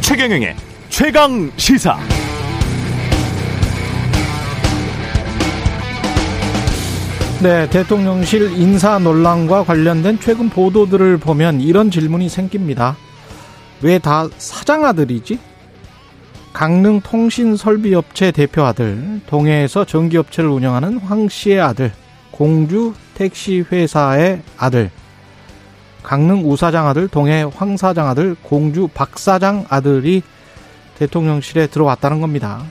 최경영의 최강 시사. 네, 대통령실 인사 논란과 관련된 최근 보도들을 보면 이런 질문이 생깁니다. 왜 다 사장 아들이지? 강릉 통신설비업체 대표 아들, 동해에서 전기업체를 운영하는 황 씨의 아들, 공주 택시회사의 아들, 강릉 우사장 아들, 동해 황 사장 아들, 공주 박 사장 아들이 대통령실에 들어왔다는 겁니다.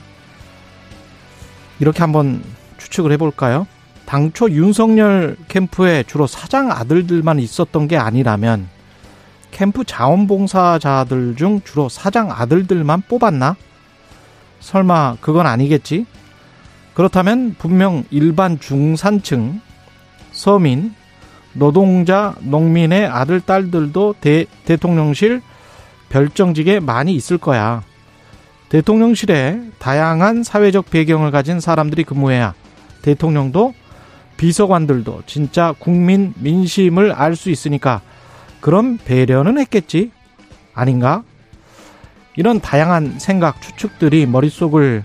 이렇게 한번 추측을 해볼까요? 당초 윤석열 캠프에 주로 사장 아들들만 있었던 게 아니라면 캠프 자원봉사자들 중 주로 사장 아들들만 뽑았나? 설마 그건 아니겠지? 그렇다면 분명 일반 중산층, 서민, 노동자, 농민의 아들, 딸들도 대, 대통령실 별정직에 많이 있을 거야. 대통령실에 다양한 사회적 배경을 가진 사람들이 근무해야 대통령도 비서관들도 진짜 국민 민심을 알 수 있으니까 그런 배려는 했겠지? 아닌가? 이런 다양한 생각, 추측들이 머릿속을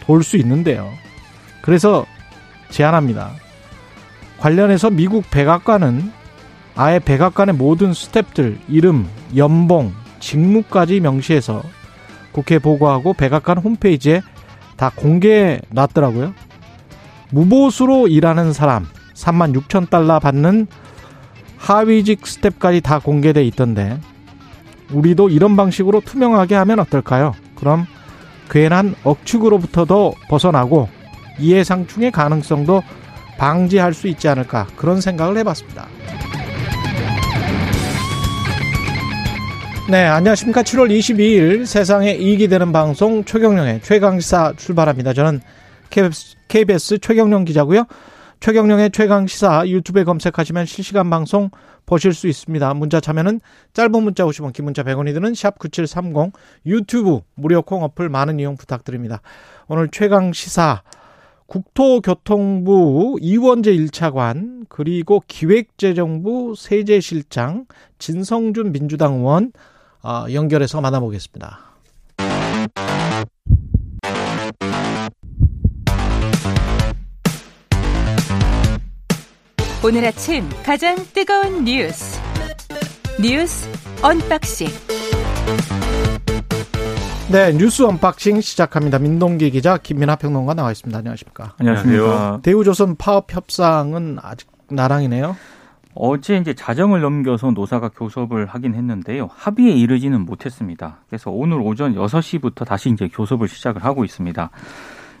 돌 수 있는데요. 그래서 제안합니다. 관련해서 미국 백악관은 아예 백악관의 모든 스탭들 이름, 연봉, 직무까지 명시해서 국회 보고하고 백악관 홈페이지에 다 공개해 놨더라고요. 무보수로 일하는 사람 3만 6천 달러 받는 하위직 스텝까지 다 공개돼 있던데 우리도 이런 방식으로 투명하게 하면 어떨까요? 그럼 괜한 억측으로부터도 벗어나고 이해상충의 가능성도 방지할 수 있지 않을까 그런 생각을 해봤습니다. 네, 안녕하십니까. 7월 22일 세상에 이익이 되는 방송 최경령의 최강시사 출발합니다. 저는 KBS 최경령 기자고요. 최경령의 최강 시사 유튜브에 검색하시면 실시간 방송 보실 수 있습니다. 문자 참여는 짧은 문자 50원, 긴 문자 100원이 드는 샵 9730 유튜브 무료 콩 어플 많은 이용 부탁드립니다. 오늘 최강 시사 국토교통부 이원재 1차관 그리고 기획재정부 세제실장 진성준 민주당 의원 어, 연결해서 만나보겠습니다. 오늘 아침 가장 뜨거운 뉴스 뉴스 언박싱 네 뉴스 언박싱 시작합니다. 민동기 기자 김민하 평론가 나와 있습니다. 안녕하십니까? 안녕하세요. 대우조선 파업 협상은 아직 난항이네요. 어제 이제 자정을 넘겨서 노사가 교섭을 하긴 했는데요. 합의에 이르지는 못했습니다. 그래서 오늘 오전 6시부터 다시 이제 교섭을 시작을 하고 있습니다.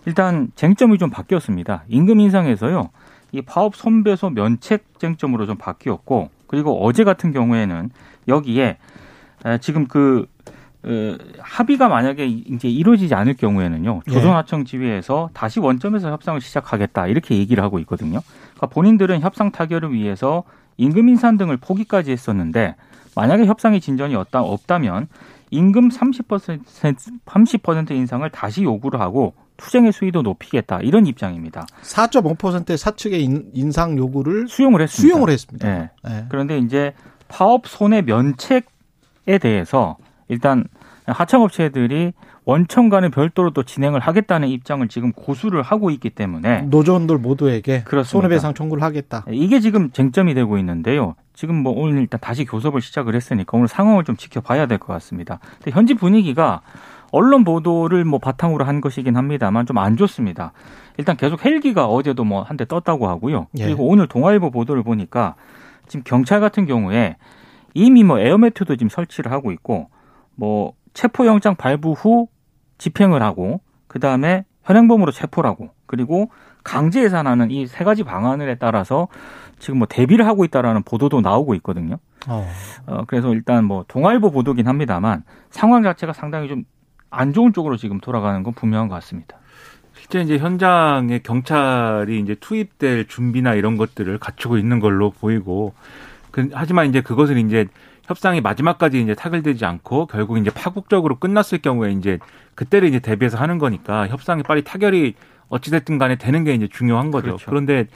일단 쟁점이 좀 바뀌었습니다. 임금 인상에서요. 이 파업 선배소 면책 쟁점으로 좀 바뀌었고 그리고 어제 같은 경우에는 여기에 지금 그 어, 합의가 만약에 이제 이루어지지 않을 경우에는요 예. 조선하청 지휘에서 다시 원점에서 협상을 시작하겠다 이렇게 얘기를 하고 있거든요. 그러니까 본인들은 협상 타결을 위해서 임금 인상 등을 포기까지 했었는데 만약에 협상의 진전이 없다면 임금 30% 30% 인상을 다시 요구를 하고 투쟁의 수위도 높이겠다 이런 입장입니다. 4.5%의 사측의 인상 요구를 수용을 했습니다. 수용을 했습니다. 네. 네. 그런데 이제 파업 손해 면책에 대해서 일단 하청업체들이 원청과는 별도로 또 진행을 하겠다는 입장을 지금 고수를 하고 있기 때문에 노조원들 모두에게 그렇습니다. 손해배상 청구를 하겠다. 네, 이게 지금 쟁점이 되고 있는데요. 지금 뭐 오늘 일단 다시 교섭을 시작을 했으니까 오늘 상황을 좀 지켜봐야 될 것 같습니다. 근데 현지 분위기가 언론 보도를 뭐 바탕으로 한 것이긴 합니다만 좀 안 좋습니다. 일단 계속 헬기가 어제도 뭐 한 대 떴다고 하고요. 예. 그리고 오늘 동아일보 보도를 보니까 지금 경찰 같은 경우에 이미 뭐 에어매트도 지금 설치를 하고 있고 뭐 체포영장 발부 후 집행을 하고 그 다음에 현행범으로 체포하고 그리고 강제 예산하는 이 세 가지 방안에 따라서 지금 뭐 대비를 하고 있다라는 보도도 나오고 있거든요. 어. 어 그래서 일단 뭐 동아일보 보도긴 합니다만 상황 자체가 상당히 좀 안 좋은 쪽으로 지금 돌아가는 건 분명한 것 같습니다. 실제 이제 현장에 경찰이 이제 투입될 준비나 이런 것들을 갖추고 있는 걸로 보이고 그, 하지만 이제 그것을 이제 협상이 마지막까지 이제 타결되지 않고 결국 이제 파국적으로 끝났을 경우에 이제 그때를 이제 대비해서 하는 거니까 협상이 빨리 타결이 어찌됐든 간에 되는 게 이제 중요한 거죠. 그렇죠. 그런데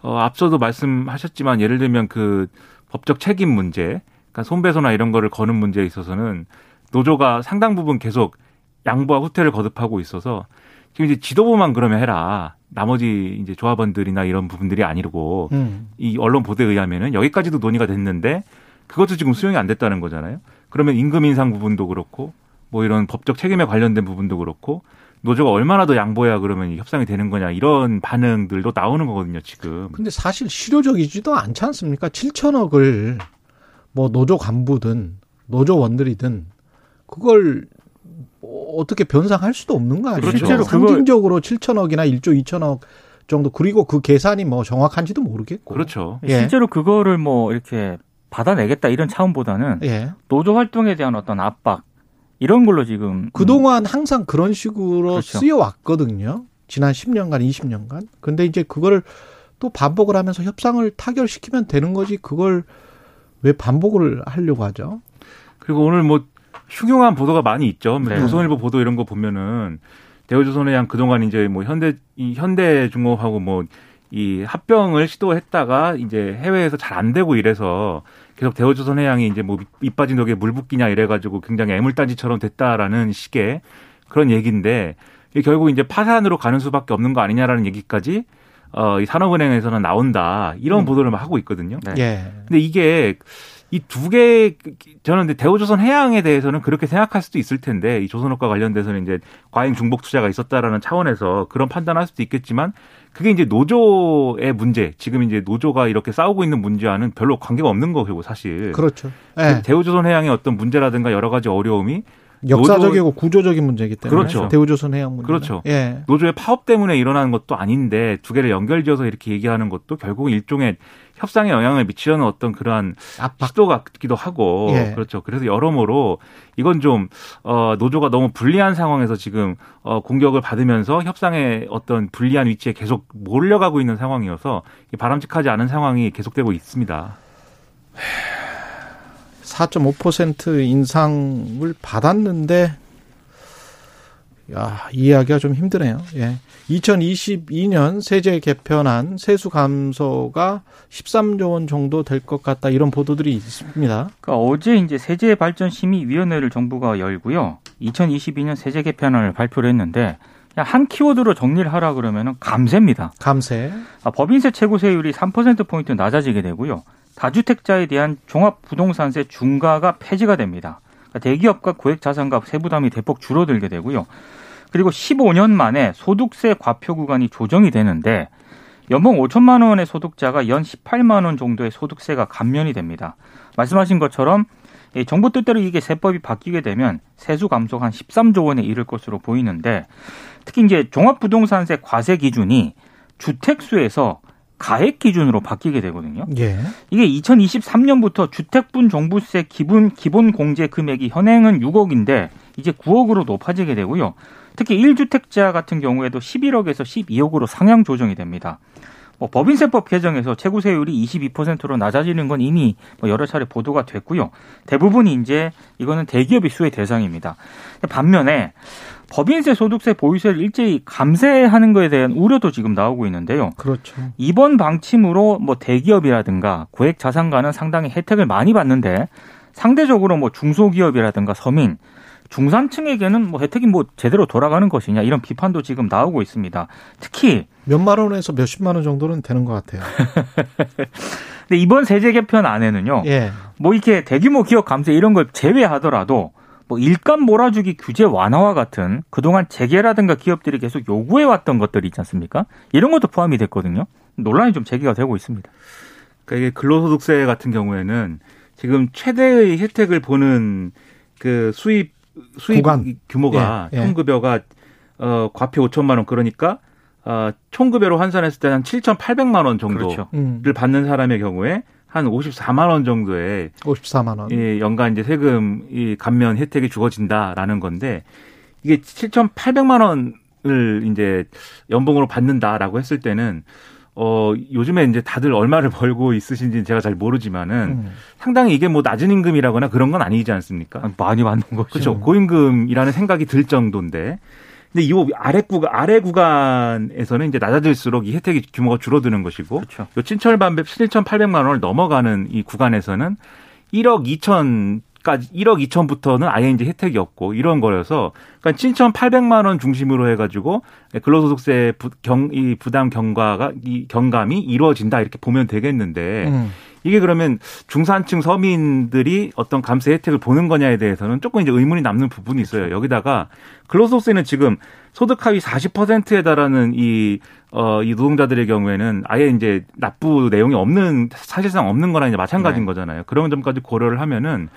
어, 앞서도 말씀하셨지만 예를 들면 그 법적 책임 문제, 그러니까 손배소나 이런 거를 거는 문제에 있어서는 노조가 상당 부분 계속 양보와 후퇴를 거듭하고 있어서 지금 이제 지도부만 그러면 해라. 나머지 이제 조합원들이나 이런 부분들이 아니고 음. 이 언론 보도에 의하면은 여기까지도 논의가 됐는데 그것도 지금 수용이 안 됐다는 거잖아요. 그러면 임금 인상 부분도 그렇고 뭐 이런 법적 책임에 관련된 부분도 그렇고 노조가 얼마나 더 양보해야 그러면 협상이 되는 거냐 이런 반응들도 나오는 거거든요, 지금. 근데 사실 실효적이지도 않지 않습니까? 7천억을 뭐 노조 간부든 노조원들이든 그걸 어떻게 변상할 수도 없는 거 아니에요? 그렇죠. 실제로 그걸- 상징적으로 7천억이나 1조 2천억 정도 그리고 그 계산이 뭐 정확한지도 모르겠고. 그렇죠. 예. 실제로 그거를 뭐 이렇게 받아내겠다 이런 차원보다는 예. 노조 활동에 대한 어떤 압박 이런 걸로 지금 그동안 항상 그런 식으로 그렇죠. 쓰여 왔거든요. 지난 10년간, 20년간. 근데 이제 그거를 또 반복을 하면서 협상을 타결시키면 되는 거지. 그걸 왜 반복을 하려고 하죠? 그리고 오늘 뭐 흉흉한 보도가 많이 있죠. 네. 조선일보 보도 이런 거 보면은 대우조선에 대한 그동안 이제 뭐 현대 이 현대중공업하고 뭐 이 합병을 시도했다가 이제 해외에서 잘 안 되고 이래서 계속 대우조선 해양이 이제 뭐 밑 빠진 독에 물 붓기냐 이래가지고 굉장히 애물단지처럼 됐다라는 식의 그런 얘기인데 결국 이제 파산으로 가는 수밖에 없는 거 아니냐라는 얘기까지 어, 이 산업은행에서는 나온다 이런 음. 보도를 막 하고 있거든요. 네. 예. 근데 이게 이 두 개, 저는 근데 대우조선 해양에 대해서는 그렇게 생각할 수도 있을 텐데, 이 조선업과 관련돼서는 이제 과잉 중복 투자가 있었다라는 차원에서 그런 판단할 수도 있겠지만, 그게 이제 노조의 문제, 지금 이제 노조가 이렇게 싸우고 있는 문제와는 별로 관계가 없는 거고, 사실. 그렇죠. 예. 대우조선 해양의 어떤 문제라든가 여러 가지 어려움이 역사적이고 구조적인 문제이기 때문에. 그렇죠. 대우조선 해양 문제. 그렇죠. 예. 노조의 파업 때문에 일어나는 것도 아닌데 두 개를 연결지어서 이렇게 얘기하는 것도 결국 일종의 협상에 영향을 미치려는 어떤 그러한 압박. 시도 같기도 하고 예. 그렇죠. 그래서 여러모로 이건 좀 어, 노조가 너무 불리한 상황에서 지금 어, 공격을 받으면서 협상의 어떤 불리한 위치에 계속 몰려가고 있는 상황이어서 바람직하지 않은 상황이 계속되고 있습니다. 4.5% 인상을 받았는데 야, 이해하기가 좀 힘드네요. 예. 2022년 세제 개편안 세수 감소가 13조 원 정도 될 것 같다 이런 보도들이 있습니다. 그러니까 어제 이제 세제 발전 심의 위원회를 정부가 열고요. 2022년 세제 개편안을 발표를 했는데 한 키워드로 정리를 하라 그러면은 감세입니다. 감세. 아, 법인세 최고 세율이 3% 포인트 낮아지게 되고요. 다주택자에 대한 종합부동산세 중과가 폐지가 됩니다. 그러니까 대기업과 고액 자산가 세부담이 대폭 줄어들게 되고요. 그리고 15년 만에 소득세 과표 구간이 조정이 되는데 연봉 5천만 원의 소득자가 연 18만 원 정도의 소득세가 감면이 됩니다. 말씀하신 것처럼 이 정부 뜻대로 이게 세법이 바뀌게 되면 세수 감소가 한 13조 원에 이를 것으로 보이는데 특히 이제 종합부동산세 과세 기준이 주택수에서 가액 기준으로 바뀌게 되거든요. 예. 이게 2023년부터 주택분 종부세 기본 기본 공제 금액이 현행은 6억인데 이제 9억으로 높아지게 되고요. 특히 1주택자 같은 경우에도 11억에서 12억으로 상향 조정이 됩니다. 뭐 법인세법 개정에서 최고세율이 22%로 낮아지는 건 이미 뭐 여러 차례 보도가 됐고요. 대부분이 이제 이거는 대기업이 수혜 대상입니다. 반면에 법인세, 소득세, 보유세를 일제히 감세하는 것에 대한 우려도 지금 나오고 있는데요. 그렇죠. 이번 방침으로 뭐 대기업이라든가 고액 자산가는 상당히 혜택을 많이 받는데 상대적으로 뭐 중소기업이라든가 서민 중산층에게는 뭐 혜택이 뭐 제대로 돌아가는 것이냐 이런 비판도 지금 나오고 있습니다. 특히 몇만 원에서 몇십만 원 정도는 되는 것 같아요. 근데 이번 세제 개편 안에는요. 예. 뭐 이렇게 대규모 기업 감세 이런 걸 제외하더라도 뭐 일감 몰아주기 규제 완화와 같은 그동안 재계라든가 기업들이 계속 요구해 왔던 것들이 있지 않습니까? 이런 것도 포함이 됐거든요. 논란이 좀 제기가 되고 있습니다. 그러니까 이게 근로소득세 같은 경우에는 지금 최대의 혜택을 보는 그 수입 수입 구간. 규모가 예, 예. 총급여가 어 과표 5천만 원 그러니까 어 총급여로 환산했을 때 한 7,800만 원 정도를 그렇죠. 음. 받는 사람의 경우에 한 54만 원 정도의 54만 원. 이 연간 이제 세금 이 감면 혜택이 주어진다라는 건데 이게 7,800만 원을 이제 연봉으로 받는다라고 했을 때는 어 요즘에 이제 다들 얼마를 벌고 있으신지는 제가 잘 모르지만은 음. 상당히 이게 뭐 낮은 임금이라거나 그런 건 아니지 않습니까? 많이 받는 거죠. 그렇죠. 고임금이라는 생각이 들 정도인데 근데 이 아래 구간 아래 구간에서는 이제 낮아질수록 이 혜택이 규모가 줄어드는 것이고 그렇죠. 요7,800 7,800만 원을 넘어가는 이 구간에서는 1억 2천 까지 1억 2천부터는 아예 이제 혜택이 없고 이런 거여서 그러니까 7,800만 원 중심으로 해가지고 근로소득세 부, 경, 이 부담 경과가 이 경감이 이루어진다 이렇게 보면 되겠는데 음. 이게 그러면 중산층 서민들이 어떤 감세 혜택을 보는 거냐에 대해서는 조금 이제 의문이 남는 부분이 있어요. 여기다가 근로소득세는 지금 소득 하위 40%에 달하는 이, 어, 이 노동자들의 경우에는 아예 이제 납부 내용이 없는, 사실상 없는 거랑 이제 마찬가지인 네. 거잖아요. 그런 점까지 고려를 하면은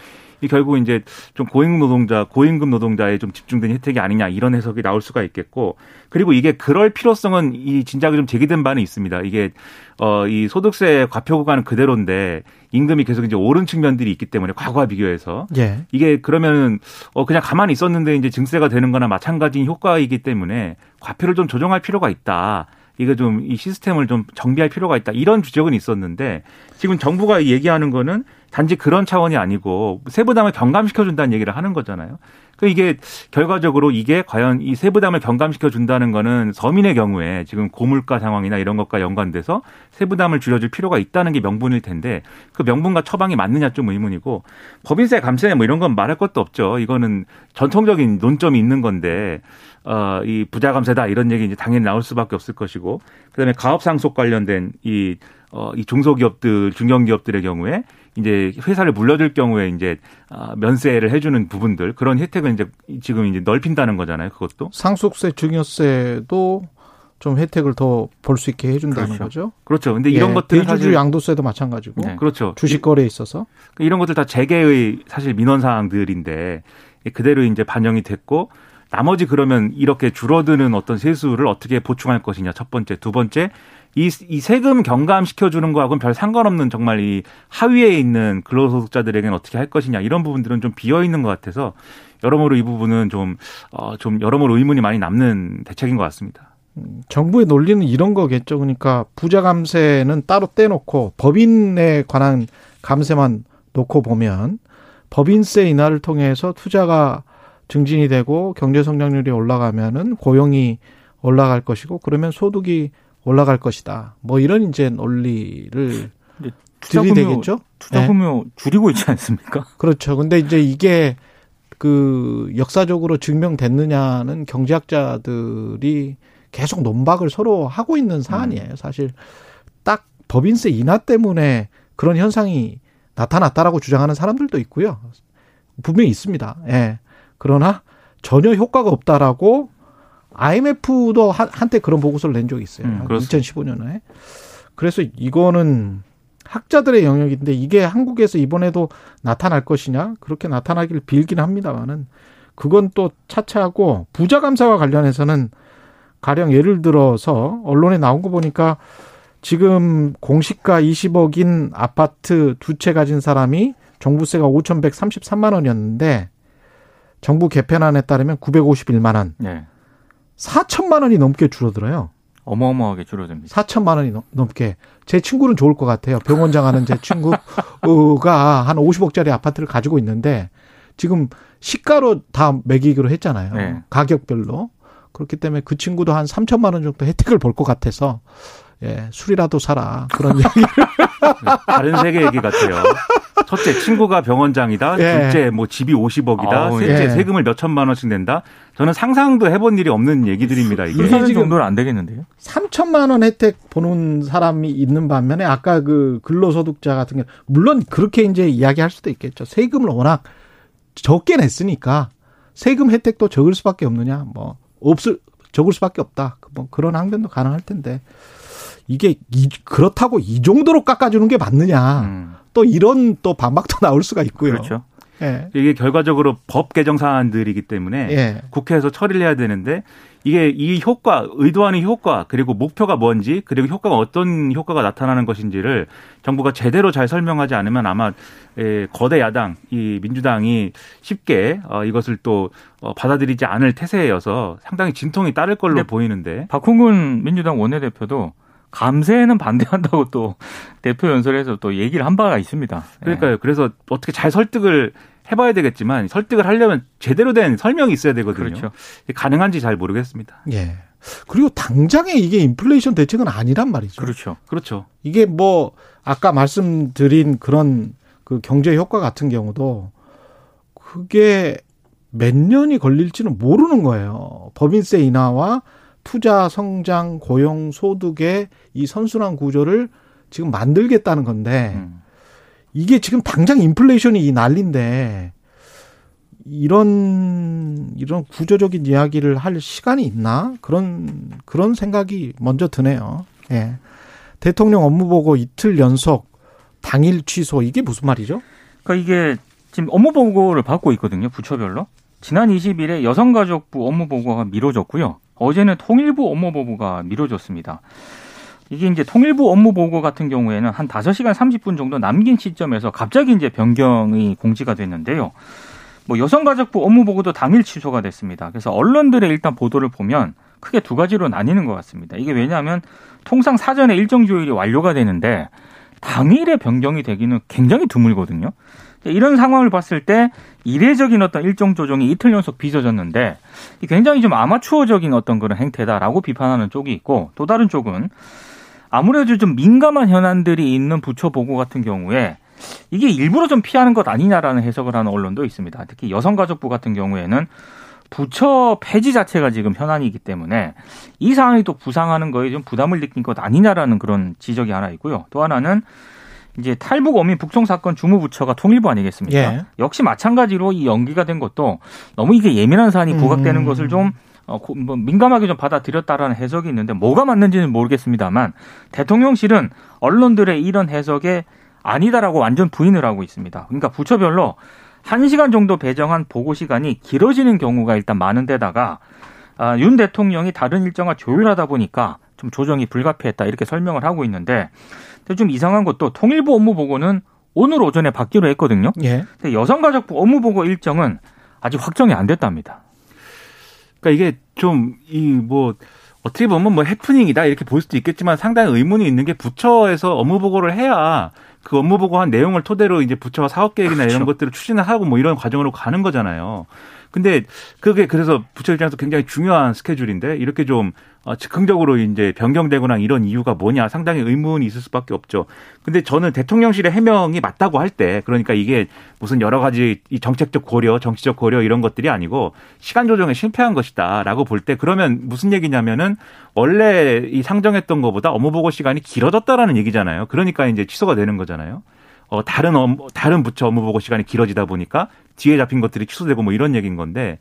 이 결국 이제 좀 고임금 노동자, 고임금 노동자에 좀 집중된 혜택이 아니냐 이런 해석이 나올 수가 있겠고 그리고 이게 그럴 필요성은 이 진작에 좀 제기된 바는 있습니다. 이게 어 이 소득세 과표 구간은 그대로인데 임금이 계속 이제 오른 측면들이 있기 때문에 과거와 비교해서 예. 이게 그러면은 어 그냥 가만히 있었는데 이제 증세가 되는 거나 마찬가지인 효과이기 때문에 과표를 좀 조정할 필요가 있다. 이거 좀 이 시스템을 좀 정비할 필요가 있다. 이런 주적은 있었는데 지금 정부가 얘기하는 거는 단지 그런 차원이 아니고 세부담을 경감시켜 준다는 얘기를 하는 거잖아요. 그 이게 결과적으로 이게 과연 이 세부담을 경감시켜 준다는 거는 서민의 경우에 지금 고물가 상황이나 이런 것과 연관돼서 세부담을 줄여줄 필요가 있다는 게 명분일 텐데 그 명분과 처방이 맞느냐 좀 의문이고 법인세 감세 뭐 이런 건 말할 것도 없죠. 이거는 전통적인 논점이 있는 건데 어, 이 부자 감세다 이런 얘기 이제 당연히 나올 수밖에 없을 것이고 그다음에 가업 상속 관련된 이 어, 이 중소기업들, 중견기업들의 경우에 이제 회사를 물려줄 경우에 이제 아, 면세를 해주는 부분들 그런 혜택을 이제 지금 이제 넓힌다는 거잖아요. 그것도 상속세, 증여세도 좀 혜택을 더 볼 수 있게 해준다는 그렇죠. 거죠. 그렇죠. 근데 이런 예, 것들은 대주주 사실 양도세도 마찬가지고 네. 그렇죠. 주식 거래에 있어서 이런 것들 다 재계의 사실 민원 사항들인데 그대로 이제 반영이 됐고 나머지 그러면 이렇게 줄어드는 어떤 세수를 어떻게 보충할 것이냐 첫 번째 두 번째 이, 이 세금 경감시켜 주는 거하고는 별 상관없는 정말 이 하위에 있는 근로소득자들에게는 어떻게 할 것이냐 이런 부분들은 좀 비어 있는 것 같아서 여러모로 이 부분은 좀, 어, 좀 여러모로 의문이 많이 남는 대책인 것 같습니다. 정부의 논리는 이런 거겠죠. 그러니까 부자 감세는 따로 떼놓고 법인에 관한 감세만 놓고 보면 법인세 인하를 통해서 투자가 증진이 되고 경제 성장률이 올라가면은 고용이 올라갈 것이고 그러면 소득이 올라갈 것이다. 뭐 이런 이제 논리를 들이대겠죠. 투자금요 줄이고 있지 않습니까? 그렇죠. 근데 이제 이게 그 역사적으로 증명됐느냐는 경제학자들이 계속 논박을 서로 하고 있는 사안이에요. 사실 딱 법인세 인하 때문에 그런 현상이 나타났다라고 주장하는 사람들도 있고요. 분명히 있습니다. 예. 그러나 전혀 효과가 없다라고 IMF도 한, 한때 그런 보고서를 낸 적이 있어요. 음, 그렇습니다. 2015년에. 그래서 이거는 학자들의 영역인데 이게 한국에서 이번에도 나타날 것이냐? 그렇게 나타나길 빌긴 합니다만은 그건 또 차차하고 부자 감사와 관련해서는 가령 예를 들어서 언론에 나온 거 보니까 지금 공시가 20억인 아파트 두 채 가진 사람이 종부세가 5,133만 원이었는데 정부 개편안에 따르면 951만 원, 네. 4천만 원이 넘게 줄어들어요. 어마어마하게 줄어듭니다. 4천만 원이 넘- 넘게. 제 친구는 좋을 것 같아요. 병원장 하는 제 친구가 한 50억짜리 아파트를 가지고 있는데 지금 시가로 다 매기기로 했잖아요. 네. 가격별로. 그렇기 때문에 그 친구도 한 3천만 원 정도 혜택을 볼 것 같아서 예, 술이라도 사라. 그런 얘기. 다른 세계 얘기 같아요. 첫째 친구가 병원장이다. 예. 둘째 뭐 집이 50억이다. 아우, 셋째 예. 세금을 몇 천만 원씩 낸다. 저는 상상도 해본 일이 없는 얘기들입니다. 이게. 지금- 정도는 안 되겠는데요? 3천만 원 혜택 보는 사람이 있는 반면에 아까 그 근로소득자 같은 경우 물론 그렇게 이제 이야기할 수도 있겠죠. 세금을 워낙 적게 냈으니까 세금 혜택도 적을 수밖에 없느냐 뭐 없을 적을 수밖에 없다. 뭐 그런 항변도 가능할 텐데 이게 이, 그렇다고 이 정도로 깎아주는 게 맞느냐 음, 또 이런 또 반박도 나올 수가 있고요. 그렇죠. 예. 이게 결과적으로 법 개정 사안들이기 때문에 예. 국회에서 처리를 해야 되는데 이게 이 효과, 의도하는 효과, 그리고 목표가 뭔지, 그리고 효과가 어떤 효과가 나타나는 것인지를 정부가 제대로 잘 설명하지 않으면 아마 에, 거대 야당, 이 민주당이 쉽게 어, 이것을 또 어, 받아들이지 않을 태세여서 상당히 진통이 따를 걸로 보이는데 박홍근 민주당 원내대표도 감세에는 반대한다고 또 대표 연설에서 또 얘기를 한 바가 있습니다. 예. 그러니까요. 그래서 어떻게 잘 설득을 해봐야 되겠지만 설득을 하려면 제대로 된 설명이 있어야 되거든요. 그렇죠. 가능한지 잘 모르겠습니다. 예. 그리고 당장에 이게 인플레이션 대책은 아니란 말이죠. 그렇죠. 그렇죠. 이게 뭐 아까 말씀드린 그런 그 경제 효과 같은 경우도 그게 몇 년이 걸릴지는 모르는 거예요. 법인세 인하와 투자, 성장, 고용, 소득의 이 선순환 구조를 지금 만들겠다는 건데 음. 이게 지금 당장 인플레이션이 이 난리인데 이런 이런 구조적인 이야기를 할 시간이 있나 그런 그런 생각이 먼저 드네요. 예. 대통령 업무 보고 이틀 연속 당일 취소 이게 무슨 말이죠? 그러니까 이게 지금 업무 보고를 받고 있거든요. 부처별로. 지난 20일에 여성가족부 업무 보고가 미뤄졌고요. 어제는 통일부 업무 보고가 미뤄졌습니다. 이게 이제 통일부 업무 보고 같은 경우에는 한 5시간 30분 정도 남긴 시점에서 갑자기 이제 변경이 공지가 됐는데요. 뭐 여성가족부 업무 보고도 당일 취소가 됐습니다. 그래서 언론들의 일단 보도를 보면 크게 두 가지로 나뉘는 것 같습니다. 이게 왜냐하면 통상 사전에 일정 조율이 완료가 되는데 당일에 변경이 되기는 굉장히 드물거든요. 이런 상황을 봤을 때 이례적인 어떤 일정 조정이 이틀 연속 빚어졌는데 굉장히 좀 아마추어적인 어떤 그런 행태다라고 비판하는 쪽이 있고 또 다른 쪽은 아무래도 좀 민감한 현안들이 있는 부처 보고 같은 경우에 이게 일부러 좀 피하는 것 아니냐라는 해석을 하는 언론도 있습니다. 특히 여성가족부 같은 경우에는 부처 폐지 자체가 지금 현안이기 때문에 이 상황이 또 부상하는 거에 좀 부담을 느낀 것 아니냐라는 그런 지적이 하나 있고요. 또 하나는 이제 탈북 어민 북송 사건 주무부처가 통일부 아니겠습니까? 예. 역시 마찬가지로 이 연기가 된 것도 너무 이게 예민한 사안이 부각되는 음. 것을 좀 어, 고- 뭐 민감하게 좀 받아들였다라는 해석이 있는데 뭐가 맞는지는 모르겠습니다만 대통령실은 언론들의 이런 해석에 아니다라고 완전 부인을 하고 있습니다. 그러니까 부처별로 한시간 정도 배정한 보고 시간이 길어지는 경우가 일단 많은 데다가 아, 윤 대통령이 다른 일정을 조율하다 보니까 좀 조정이 불가피했다 이렇게 설명을 하고 있는데 근데 좀 이상한 것도 통일부 업무 보고는 오늘 오전에 받기로 했거든요. 예. 근데 여성가족부 업무 보고 일정은 아직 확정이 안 됐답니다. 그러니까 이게 좀 이 뭐 어떻게 보면 뭐 해프닝이다 이렇게 볼 수도 있겠지만 상당히 의문이 있는 게 부처에서 업무 보고를 해야 그 업무 보고한 내용을 토대로 이제 부처가 사업 계획이나 그렇죠. 이런 것들을 추진을 하고 뭐 이런 과정으로 가는 거잖아요. 근데 그게 그래서 부처 입장에서 굉장히 중요한 스케줄인데 이렇게 좀 어, 즉흥적으로 이제 변경되거나 이런 이유가 뭐냐 상당히 의문이 있을 수밖에 없죠. 근데 저는 대통령실의 해명이 맞다고 할 때 그러니까 이게 무슨 여러 가지 이 정책적 고려, 정치적 고려 이런 것들이 아니고 시간 조정에 실패한 것이다라고 볼 때 그러면 무슨 얘기냐면은 원래 이 상정했던 것보다 업무 보고 시간이 길어졌다라는 얘기잖아요. 그러니까 이제 취소가 되는 거잖아요. 어, 다른 업, 다른 부처 업무 보고 시간이 길어지다 보니까 뒤에 잡힌 것들이 취소되고 뭐 이런 얘기인 건데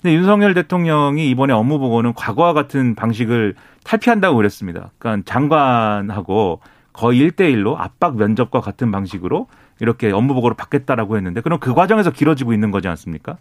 근데 윤석열 대통령이 이번에 업무 보고는 과거와 같은 방식을 탈피한다고 그랬습니다. 그러니까 장관하고 거의 1대1로 압박 면접과 같은 방식으로 이렇게 업무 보고를 받겠다라고 했는데 그럼 그 과정에서 길어지고 있는 거지 않습니까?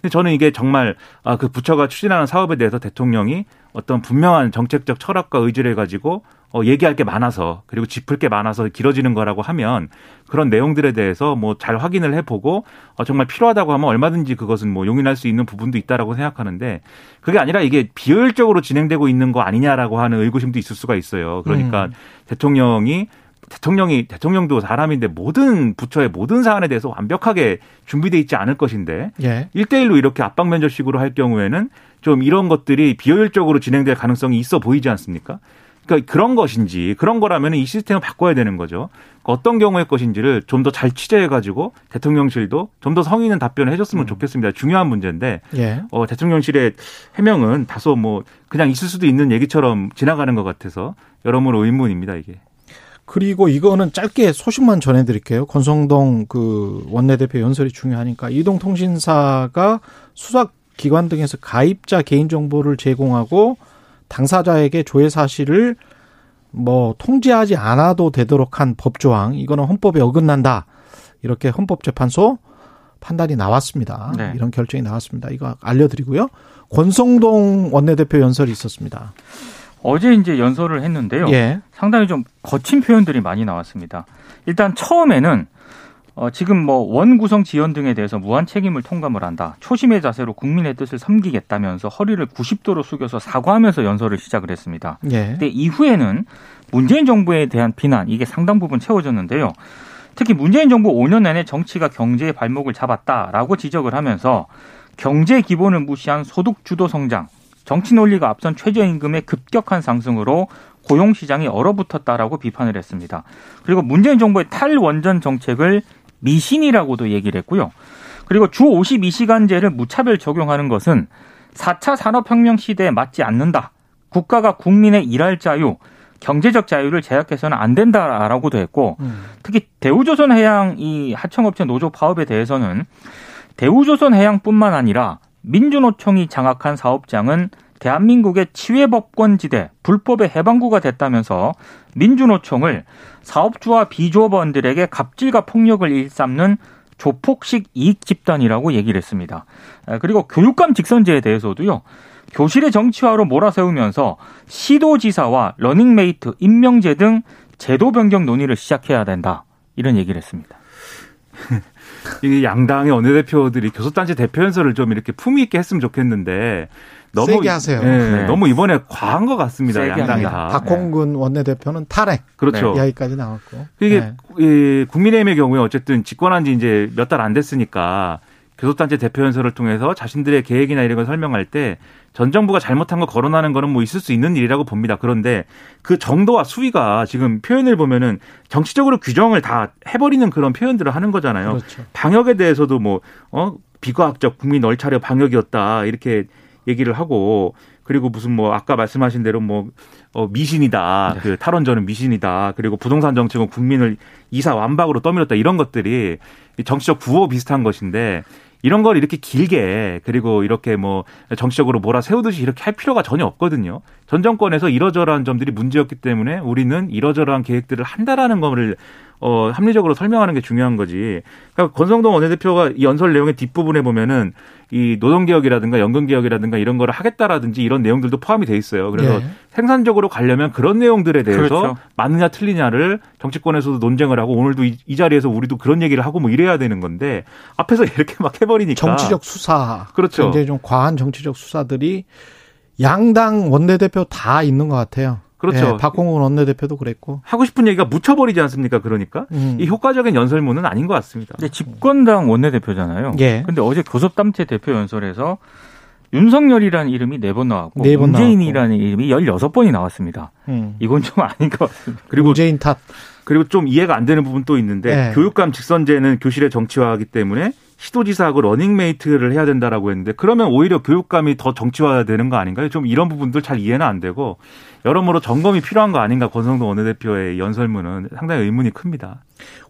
근데 저는 이게 정말 아, 그 부처가 추진하는 사업에 대해서 대통령이 어떤 분명한 정책적 철학과 의지를 가지고 어, 얘기할 게 많아서 그리고 짚을 게 많아서 길어지는 거라고 하면 그런 내용들에 대해서 뭐 잘 확인을 해보고 어, 정말 필요하다고 하면 얼마든지 그것은 뭐 용인할 수 있는 부분도 있다라고 생각하는데 그게 아니라 이게 비효율적으로 진행되고 있는 거 아니냐라고 하는 의구심도 있을 수가 있어요. 그러니까 음. 대통령이 대통령이 대통령도 사람인데 모든 부처의 모든 사안에 대해서 완벽하게 준비돼 있지 않을 것인데 예. 1대1로 이렇게 압박 면접식으로 할 경우에는 좀 이런 것들이 비효율적으로 진행될 가능성이 있어 보이지 않습니까? 그러니까 그런 것인지 그런 거라면 이 시스템을 바꿔야 되는 거죠. 그러니까 어떤 경우의 것인지를 좀 더 잘 취재해가지고 대통령실도 좀 더 성의 있는 답변을 해줬으면 좋겠습니다. 중요한 문제인데 예. 어, 대통령실의 해명은 다소 뭐 그냥 있을 수도 있는 얘기처럼 지나가는 것 같아서 여러모로 의문입니다 이게. 그리고 이거는 짧게 소식만 전해드릴게요. 권성동 그 원내대표 연설이 중요하니까 이동통신사가 수사기관 등에서 가입자 개인정보를 제공하고 당사자에게 조회 사실을 뭐 통지하지 않아도 되도록 한 법조항 이거는 헌법에 어긋난다 이렇게 헌법재판소 판단이 나왔습니다. 네. 이런 결정이 나왔습니다. 이거 알려드리고요. 권성동 원내대표 연설이 있었습니다. 어제 이제 연설을 했는데요. 예. 상당히 좀 거친 표현들이 많이 나왔습니다. 일단 처음에는 어, 지금 뭐 원구성 지연 등에 대해서 무한 책임을 통감을 한다. 초심의 자세로 국민의 뜻을 섬기겠다면서 허리를 90도로 숙여서 사과하면서 연설을 시작을 했습니다. 예. 근데 이후에는 문재인 정부에 대한 비난 이게 상당 부분 채워졌는데요. 특히 문재인 정부 5년 내내 정치가 경제의 발목을 잡았다라고 지적을 하면서 경제 기본을 무시한 소득 주도 성장, 정치 논리가 앞선 최저임금의 급격한 상승으로 고용 시장이 얼어붙었다라고 비판을 했습니다. 그리고 문재인 정부의 탈원전 정책을 미신이라고도 얘기를 했고요. 그리고 주 52시간제를 무차별 적용하는 것은 4차 산업혁명 시대에 맞지 않는다. 국가가 국민의 일할 자유, 경제적 자유를 제약해서는 안 된다라고도 했고 음. 특히 대우조선해양 이 하청업체 노조 파업에 대해서는 대우조선해양뿐만 아니라 민주노총이 장악한 사업장은 대한민국의 치외법권지대 불법의 해방구가 됐다면서 민주노총을 사업주와 비조합원들에게 갑질과 폭력을 일삼는 조폭식 이익 집단이라고 얘기를 했습니다. 그리고 교육감 직선제에 대해서도요. 교실의 정치화로 몰아세우면서 시도지사와 러닝메이트, 임명제 등 제도 변경 논의를 시작해야 된다. 이런 얘기를 했습니다. 이 양당의 원내대표들이 교섭단체 대표연설을 좀 이렇게 품위 있게 했으면 좋겠는데 너무 세게 하세요. 네, 네. 너무 이번에 과한 것 같습니다. 양당이 다. 박홍근 네. 원내대표는 탈핵. 그렇죠. 네. 이야기까지 나왔고. 이게 네. 이 국민의힘의 경우에 어쨌든 집권한 지 이제 몇 달 안 됐으니까 교섭단체 대표연설을 통해서 자신들의 계획이나 이런 걸 설명할 때 전 정부가 잘못한 거 거론하는 거는 뭐 있을 수 있는 일이라고 봅니다. 그런데 그 정도와 수위가 지금 표현을 보면은 정치적으로 규정을 다 해버리는 그런 표현들을 하는 거잖아요. 그렇죠. 방역에 대해서도 뭐, 어, 비과학적 국민 얼차려 방역이었다. 이렇게 얘기를 하고 그리고 무슨 뭐 아까 말씀하신 대로 뭐 어, 미신이다. 네. 그 탈원전은 미신이다. 그리고 부동산 정책은 국민을 이사 완박으로 떠밀었다. 이런 것들이 정치적 구호 비슷한 것인데 이런 걸 이렇게 길게 그리고 이렇게 뭐 정치적으로 몰아 세우듯이 이렇게 할 필요가 전혀 없거든요. 전 정권에서 이러저러한 점들이 문제였기 때문에 우리는 이러저러한 계획들을 한다라는 거를 어, 합리적으로 설명하는 게 중요한 거지. 그러니까 권성동 원내대표가 이 연설 내용의 뒷부분에 보면은 이 노동개혁이라든가 연금개혁이라든가 이런 거를 하겠다라든지 이런 내용들도 포함이 돼 있어요. 그래서 네. 생산적으로 가려면 그런 내용들에 대해서 그렇죠. 맞느냐 틀리냐를 정치권에서도 논쟁을 하고 오늘도 이, 이, 자리에서 우리도 그런 얘기를 하고 뭐 이래야 되는 건데 앞에서 이렇게 막 해버리니까. 정치적 수사. 그렇죠. 굉장히 좀 과한 정치적 수사들이 양당 원내대표 다 있는 것 같아요. 그렇죠. 예, 박홍근 원내대표도 그랬고 하고 싶은 얘기가 묻혀버리지 않습니까? 그러니까 음. 이 효과적인 연설문은 아닌 것 같습니다. 근데 집권당 원내대표잖아요. 예. 근데 어제 교섭단체 대표 연설에서 윤석열이라는 이름이 네 번 나왔고 네 문재인이라는 나왔고. 이름이 16번이 나왔습니다. 음. 이건 좀 아닌 것 같습니다. 그리고 문재인 탓. 그리고 좀 이해가 안 되는 부분 또 있는데 네. 교육감 직선제는 교실의 정치화하기 때문에 시도지사하고 러닝메이트를 해야 된다라고 했는데 그러면 오히려 교육감이 더 정치화해야 되는 거 아닌가요? 좀 이런 부분들 잘 이해는 안 되고 여러모로 점검이 필요한 거 아닌가 권성동 원내대표의 연설문은 상당히 의문이 큽니다.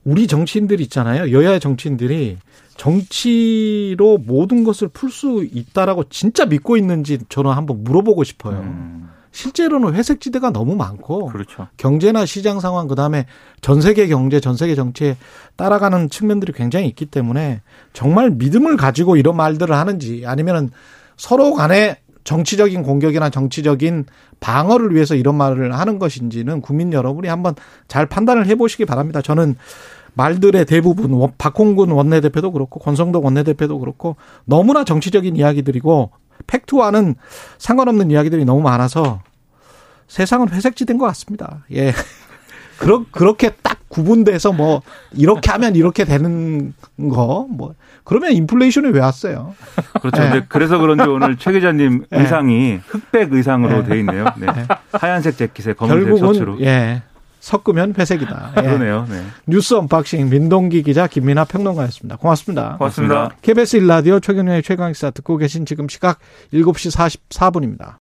우리 정치인들 있잖아요. 여야 정치인들이 정치로 모든 것을 풀 수 있다라고 진짜 믿고 있는지 저는 한번 물어보고 싶어요. 음. 실제로는 회색 지대가 너무 많고 그렇죠. 경제나 시장 상황 그다음에 전 세계 경제, 전 세계 정치에 따라가는 측면들이 굉장히 있기 때문에 정말 믿음을 가지고 이런 말들을 하는지 아니면은 서로 간에 정치적인 공격이나 정치적인 방어를 위해서 이런 말을 하는 것인지는 국민 여러분이 한번 잘 판단을 해 보시기 바랍니다. 저는 말들의 대부분 박홍근 원내대표도 그렇고 권성동 원내대표도 그렇고 너무나 정치적인 이야기들이고 팩트와는 상관없는 이야기들이 너무 많아서 세상은 회색지대인 것 같습니다. 예. 그러, 그렇게 딱 구분돼서 뭐, 이렇게 하면 이렇게 되는 거, 뭐, 그러면 인플레이션이 왜 왔어요? 그렇죠. 네. 그래서 그런지 오늘 최 기자님 네. 의상이 흑백 의상으로 네. 돼 있네요. 네. 네. 하얀색 재킷에 검은색 셔츠로. 예. 섞으면 회색이다. 예. 그러네요. 네. 뉴스 언박싱 민동기 기자 김민하 평론가였습니다. 고맙습니다. 고맙습니다. KBS 1라디오 최경영의 최강시사 듣고 계신 지금 시각 7시 44분입니다.